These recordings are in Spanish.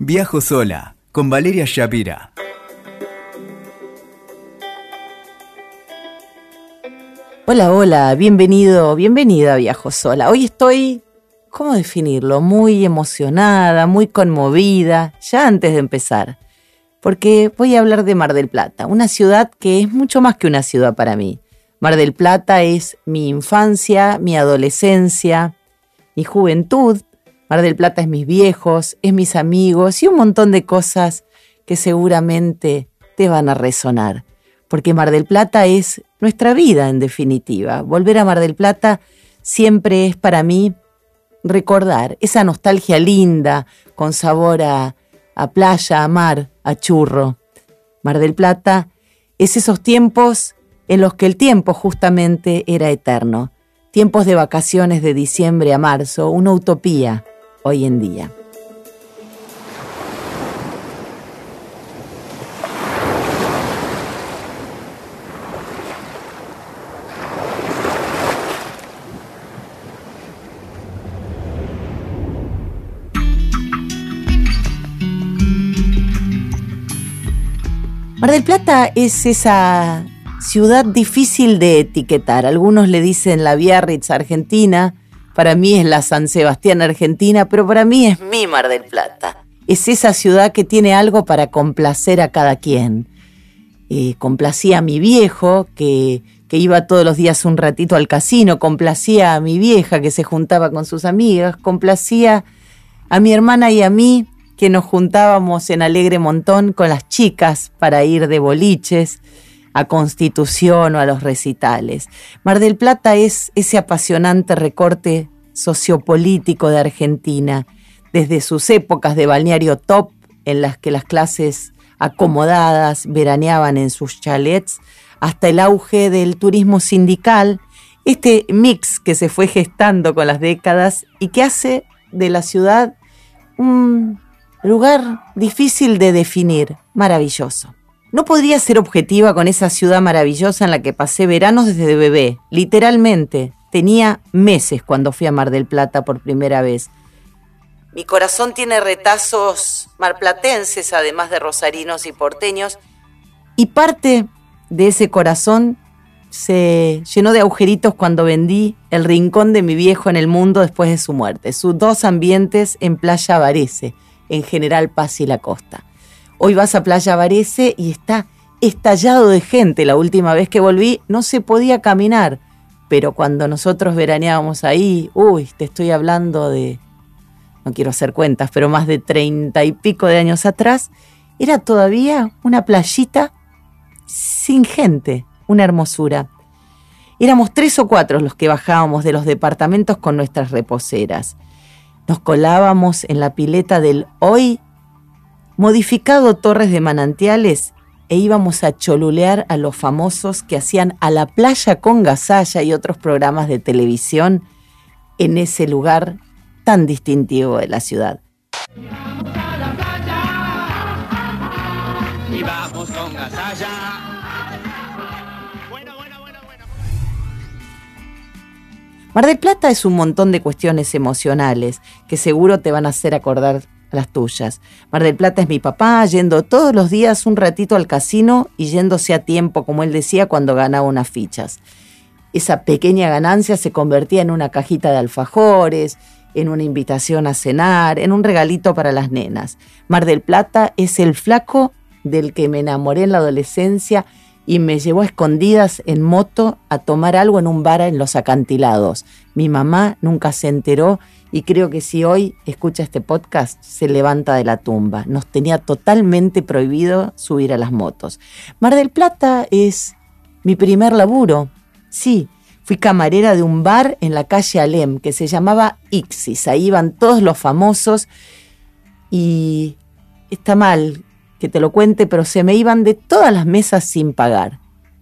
Viajo sola con Valeria Shapira. Hola, hola, bienvenido, bienvenida a Viajo sola. Hoy estoy, ¿cómo definirlo? Muy emocionada, muy conmovida, ya antes de empezar, porque voy a hablar de Mar del Plata, una ciudad que es mucho más que una ciudad para mí. Mar del Plata es mi infancia, mi adolescencia, mi juventud, Mar del Plata es mis viejos, es mis amigos y un montón de cosas que seguramente te van a resonar. Porque Mar del Plata es nuestra vida en definitiva. Volver a Mar del Plata siempre es para mí recordar esa nostalgia linda con sabor a, playa, a mar, a churro. Mar del Plata es esos tiempos en los que el tiempo justamente era eterno. Tiempos de vacaciones de diciembre a marzo, una utopía hoy en día. Mar del Plata es esa ciudad difícil de etiquetar. Algunos le dicen la Biarritz argentina, para mí es la San Sebastián Argentina, pero para mí es mi Mar del Plata. Es esa ciudad que tiene algo para complacer a cada quien. Eh, complacía a mi viejo, que, que iba todos los días un ratito al casino, complacía a mi vieja, que se juntaba con sus amigas, complacía a mi hermana y a mí, que nos juntábamos en alegre montón con las chicas para ir de boliches a Constitución o a los recitales. Mar del Plata es ese apasionante recorte sociopolítico de Argentina, desde sus épocas de balneario top, en las que las clases acomodadas veraneaban en sus chalets, hasta el auge del turismo sindical, este mix que se fue gestando con las décadas y que hace de la ciudad un lugar difícil de definir, maravilloso. No podría ser objetiva con esa ciudad maravillosa en la que pasé veranos desde bebé, literalmente. Tenía meses cuando fui a Mar del Plata por primera vez. Mi corazón tiene retazos marplatenses, además de rosarinos y porteños, y parte de ese corazón se llenó de agujeritos cuando vendí el rincón de mi viejo en el mundo después de su muerte, sus dos ambientes en Playa Varese, en General Paz y la Costa. Hoy vas a Playa Varese y está estallado de gente. La última vez que volví no se podía caminar, pero cuando nosotros veraneábamos ahí, uy, te estoy hablando de, no quiero hacer cuentas, pero más de treinta y pico de años atrás, era todavía una playita sin gente, una hermosura. Éramos tres o cuatro los que bajábamos de los departamentos con nuestras reposeras. Nos colábamos en la pileta del hoy modificado torres de manantiales e íbamos a cholulear a los famosos que hacían a la playa con gasalla y otros programas de televisión en ese lugar tan distintivo de la ciudad. Mar del Plata es un montón de cuestiones emocionales que seguro te van a hacer acordar las tuyas. Mar del Plata es mi papá, yendo todos los días un ratito al casino y yéndose a tiempo, como él decía, cuando ganaba unas fichas. Esa pequeña ganancia se convertía en una cajita de alfajores, en una invitación a cenar, en un regalito para las nenas. Mar del Plata es el flaco del que me enamoré en la adolescencia y me llevó a escondidas en moto a tomar algo en un bar en los acantilados. Mi mamá nunca se enteró y creo que si hoy escucha este podcast se levanta de la tumba. Nos tenía totalmente prohibido subir a las motos. Mar del Plata es mi primer laburo. Sí, fui camarera de un bar en la calle Alem que se llamaba Ixis. Ahí iban todos los famosos y está mal que te lo cuente, pero se me iban de todas las mesas sin pagar.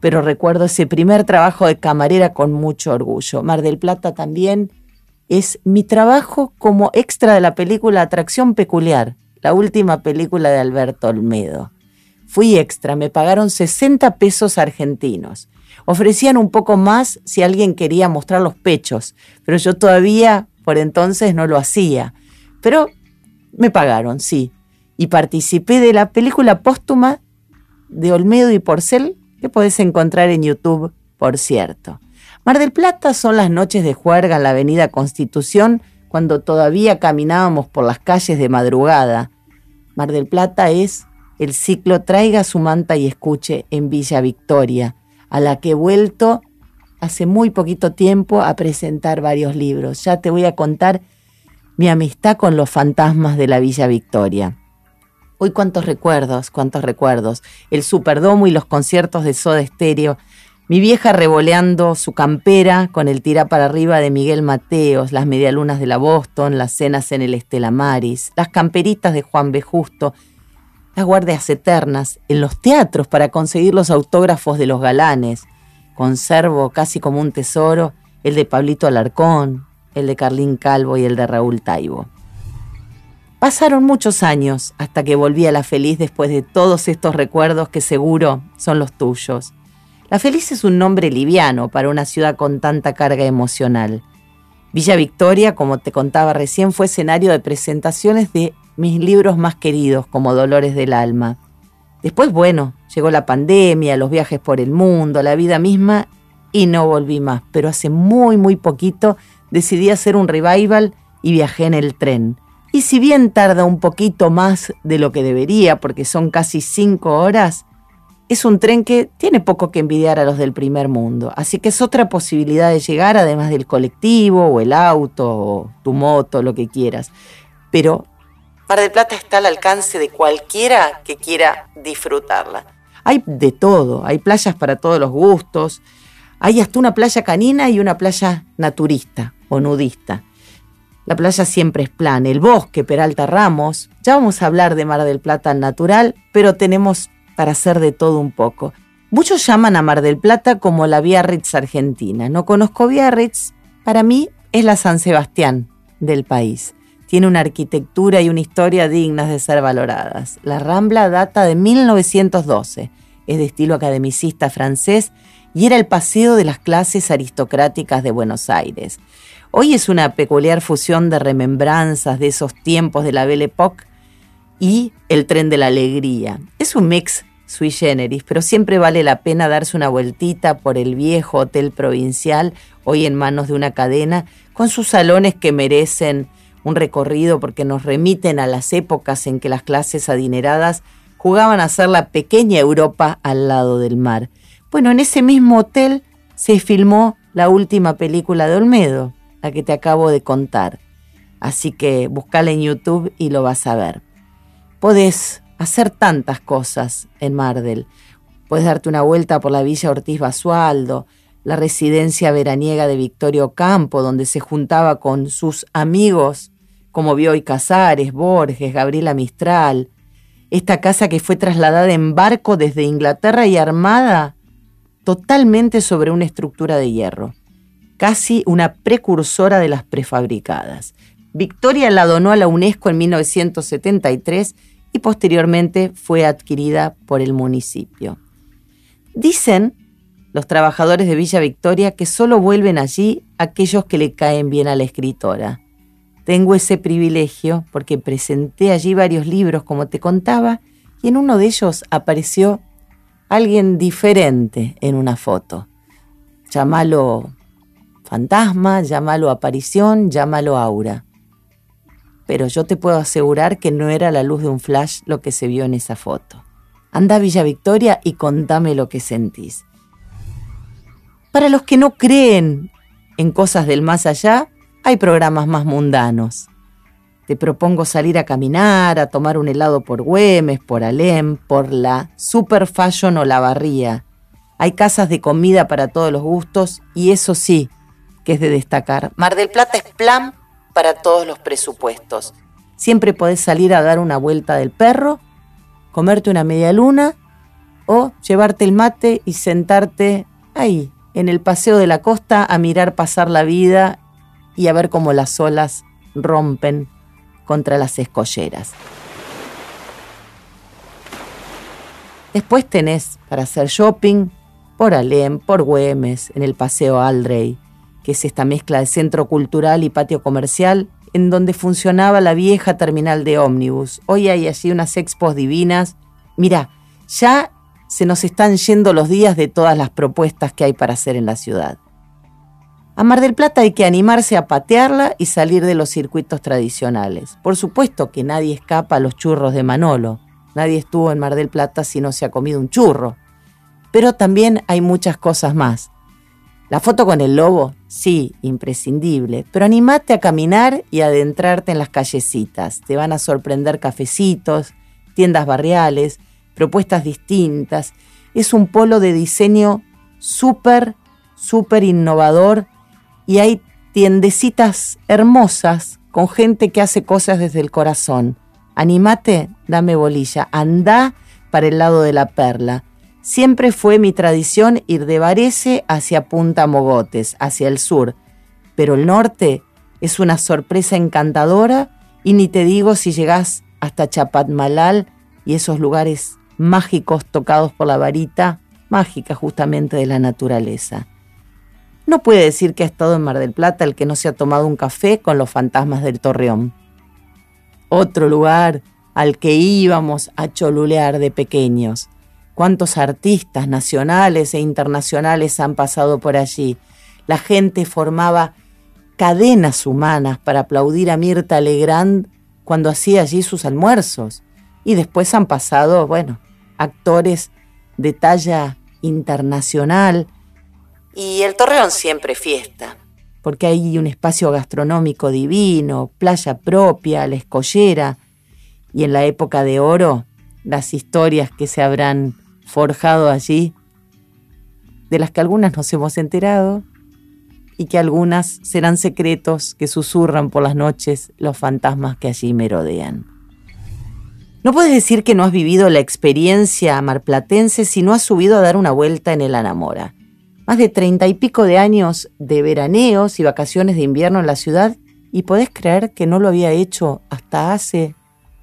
Pero recuerdo ese primer trabajo de camarera con mucho orgullo. Mar del Plata también es mi trabajo como extra de la película Atracción Peculiar, la última película de Alberto Olmedo. Fui extra, me pagaron 60 pesos argentinos. Ofrecían un poco más si alguien quería mostrar los pechos, pero yo todavía por entonces no lo hacía. Pero me pagaron, sí. Y participé de la película póstuma de Olmedo y Porcel que podés encontrar en YouTube, por cierto. Mar del Plata son las noches de juerga en la Avenida Constitución cuando todavía caminábamos por las calles de madrugada. Mar del Plata es el ciclo Traiga su manta y escuche en Villa Victoria, a la que he vuelto hace muy poquito tiempo a presentar varios libros. Ya te voy a contar mi amistad con los fantasmas de la Villa Victoria. Hoy cuántos recuerdos, cuántos recuerdos. El Superdomo y los conciertos de Soda Stereo. Mi vieja revoleando su campera con el tira para arriba de Miguel Mateos, las medialunas de la Boston, las cenas en el Estela Maris, las camperitas de Juan B. Justo, las guardias eternas, en los teatros para conseguir los autógrafos de los galanes. Conservo casi como un tesoro el de Pablito Alarcón, el de Carlín Calvo y el de Raúl Taibo. Pasaron muchos años hasta que volví a La Feliz después de todos estos recuerdos que seguro son los tuyos. La Feliz es un nombre liviano para una ciudad con tanta carga emocional. Villa Victoria, como te contaba recién, fue escenario de presentaciones de mis libros más queridos, como Dolores del Alma. Después, bueno, llegó la pandemia, los viajes por el mundo, la vida misma, y no volví más. Pero hace muy, muy poquito decidí hacer un revival y viajé en el tren. Y si bien tarda un poquito más de lo que debería, porque son casi cinco horas, es un tren que tiene poco que envidiar a los del primer mundo. Así que es otra posibilidad de llegar, además del colectivo o el auto o tu moto, lo que quieras. Pero Mar del Plata está al alcance de cualquiera que quiera disfrutarla. Hay de todo, hay playas para todos los gustos, hay hasta una playa canina y una playa naturista o nudista. La playa siempre es plana, el bosque, Peralta Ramos. Ya vamos a hablar de Mar del Plata natural, pero tenemos para hacer de todo un poco. Muchos llaman a Mar del Plata como la Biarritz argentina. No conozco Biarritz, para mí es la San Sebastián del país. Tiene una arquitectura y una historia dignas de ser valoradas. La Rambla data de 1912, es de estilo academicista francés y era el paseo de las clases aristocráticas de Buenos Aires. Hoy es una peculiar fusión de remembranzas de esos tiempos de la Belle Époque y el tren de la alegría. Es un mix sui generis, pero siempre vale la pena darse una vueltita por el viejo hotel provincial, hoy en manos de una cadena, con sus salones que merecen un recorrido porque nos remiten a las épocas en que las clases adineradas jugaban a ser la pequeña Europa al lado del mar. Bueno, en ese mismo hotel se filmó la última película de Olmedo, la que te acabo de contar. Así que buscala en YouTube y lo vas a ver. Podés hacer tantas cosas en Mardel. Puedes darte una vuelta por la Villa Ortiz Basualdo, la residencia veraniega de Victorio Campo, donde se juntaba con sus amigos como Bioy Casares, Borges, Gabriela Mistral. Esta casa que fue trasladada en barco desde Inglaterra y armada totalmente sobre una estructura de hierro casi una precursora de las prefabricadas. Victoria la donó a la UNESCO en 1973 y posteriormente fue adquirida por el municipio. Dicen los trabajadores de Villa Victoria que solo vuelven allí aquellos que le caen bien a la escritora. Tengo ese privilegio porque presenté allí varios libros, como te contaba, y en uno de ellos apareció alguien diferente en una foto. Llámalo fantasma, llámalo aparición, llámalo aura. Pero yo te puedo asegurar que no era la luz de un flash lo que se vio en esa foto. Anda a Villa Victoria y contame lo que sentís. Para los que no creen en cosas del más allá, hay programas más mundanos. Te propongo salir a caminar, a tomar un helado por Güemes, por Alem, por la Super Fashion o la Barría. Hay casas de comida para todos los gustos y eso sí, que es de destacar. Mar del Plata es plan para todos los presupuestos. Siempre podés salir a dar una vuelta del perro, comerte una media luna o llevarte el mate y sentarte ahí, en el paseo de la costa, a mirar pasar la vida y a ver cómo las olas rompen contra las escolleras. Después tenés para hacer shopping por Alem, por Güemes, en el Paseo Aldrey, que es esta mezcla de centro cultural y patio comercial, en donde funcionaba la vieja terminal de ómnibus. Hoy hay allí unas expos divinas. Mira, ya se nos están yendo los días de todas las propuestas que hay para hacer en la ciudad. A Mar del Plata hay que animarse a patearla y salir de los circuitos tradicionales. Por supuesto que nadie escapa a los churros de Manolo. Nadie estuvo en Mar del Plata si no se ha comido un churro. Pero también hay muchas cosas más. La foto con el lobo, sí, imprescindible, pero animate a caminar y adentrarte en las callecitas. Te van a sorprender cafecitos, tiendas barriales, propuestas distintas. Es un polo de diseño súper, súper innovador y hay tiendecitas hermosas con gente que hace cosas desde el corazón. Animate, dame bolilla, anda para el lado de la perla. Siempre fue mi tradición ir de Varese hacia Punta Mogotes, hacia el sur, pero el norte es una sorpresa encantadora y ni te digo si llegás hasta Chapatmalal y esos lugares mágicos tocados por la varita, mágica justamente de la naturaleza. No puede decir que ha estado en Mar del Plata el que no se ha tomado un café con los fantasmas del Torreón. Otro lugar al que íbamos a cholulear de pequeños cuántos artistas nacionales e internacionales han pasado por allí. La gente formaba cadenas humanas para aplaudir a Mirta Legrand cuando hacía allí sus almuerzos. Y después han pasado, bueno, actores de talla internacional. Y el Torreón siempre fiesta, porque hay un espacio gastronómico divino, playa propia, la escollera, y en la época de oro, las historias que se habrán forjado allí, de las que algunas nos hemos enterado y que algunas serán secretos que susurran por las noches los fantasmas que allí merodean. No puedes decir que no has vivido la experiencia marplatense si no has subido a dar una vuelta en el Anamora. Más de treinta y pico de años de veraneos y vacaciones de invierno en la ciudad y podés creer que no lo había hecho hasta hace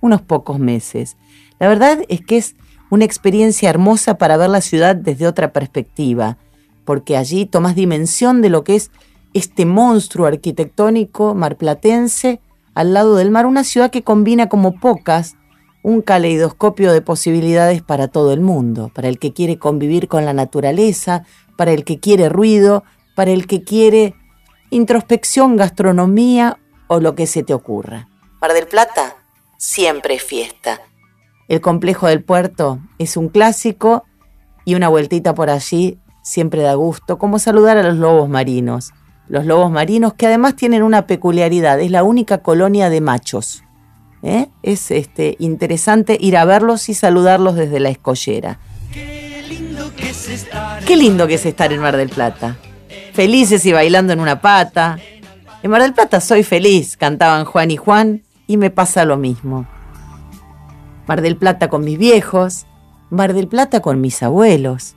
unos pocos meses. La verdad es que es una experiencia hermosa para ver la ciudad desde otra perspectiva, porque allí tomas dimensión de lo que es este monstruo arquitectónico marplatense al lado del mar, una ciudad que combina como pocas un caleidoscopio de posibilidades para todo el mundo, para el que quiere convivir con la naturaleza, para el que quiere ruido, para el que quiere introspección, gastronomía o lo que se te ocurra. Mar del Plata siempre fiesta el complejo del puerto es un clásico y una vueltita por allí siempre da gusto, como saludar a los lobos marinos. Los lobos marinos que además tienen una peculiaridad, es la única colonia de machos. ¿eh? Es este, interesante ir a verlos y saludarlos desde la escollera. Qué lindo Qué lindo que es estar en Mar del Plata. Felices y bailando en una pata. En Mar del Plata soy feliz, cantaban Juan y Juan, y me pasa lo mismo. Mar del Plata con mis viejos, Mar del Plata con mis abuelos,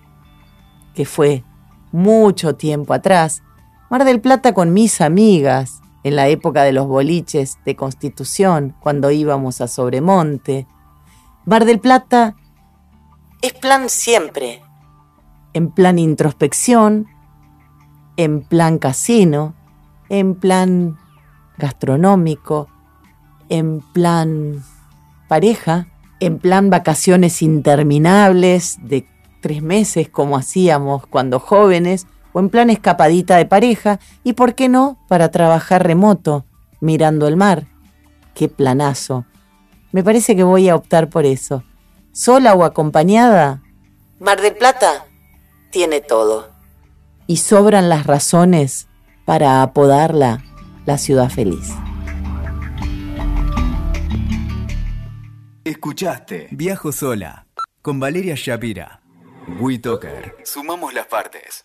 que fue mucho tiempo atrás, Mar del Plata con mis amigas, en la época de los boliches de Constitución, cuando íbamos a Sobremonte. Mar del Plata es plan siempre, en plan introspección, en plan casino, en plan gastronómico, en plan pareja en plan vacaciones interminables de tres meses como hacíamos cuando jóvenes, o en plan escapadita de pareja, y por qué no, para trabajar remoto, mirando el mar. ¡Qué planazo! Me parece que voy a optar por eso. ¿Sola o acompañada? Mar del Plata tiene todo. Y sobran las razones para apodarla la ciudad feliz. Escuchaste Viajo sola con Valeria Shapira. WeToker. Sumamos las partes.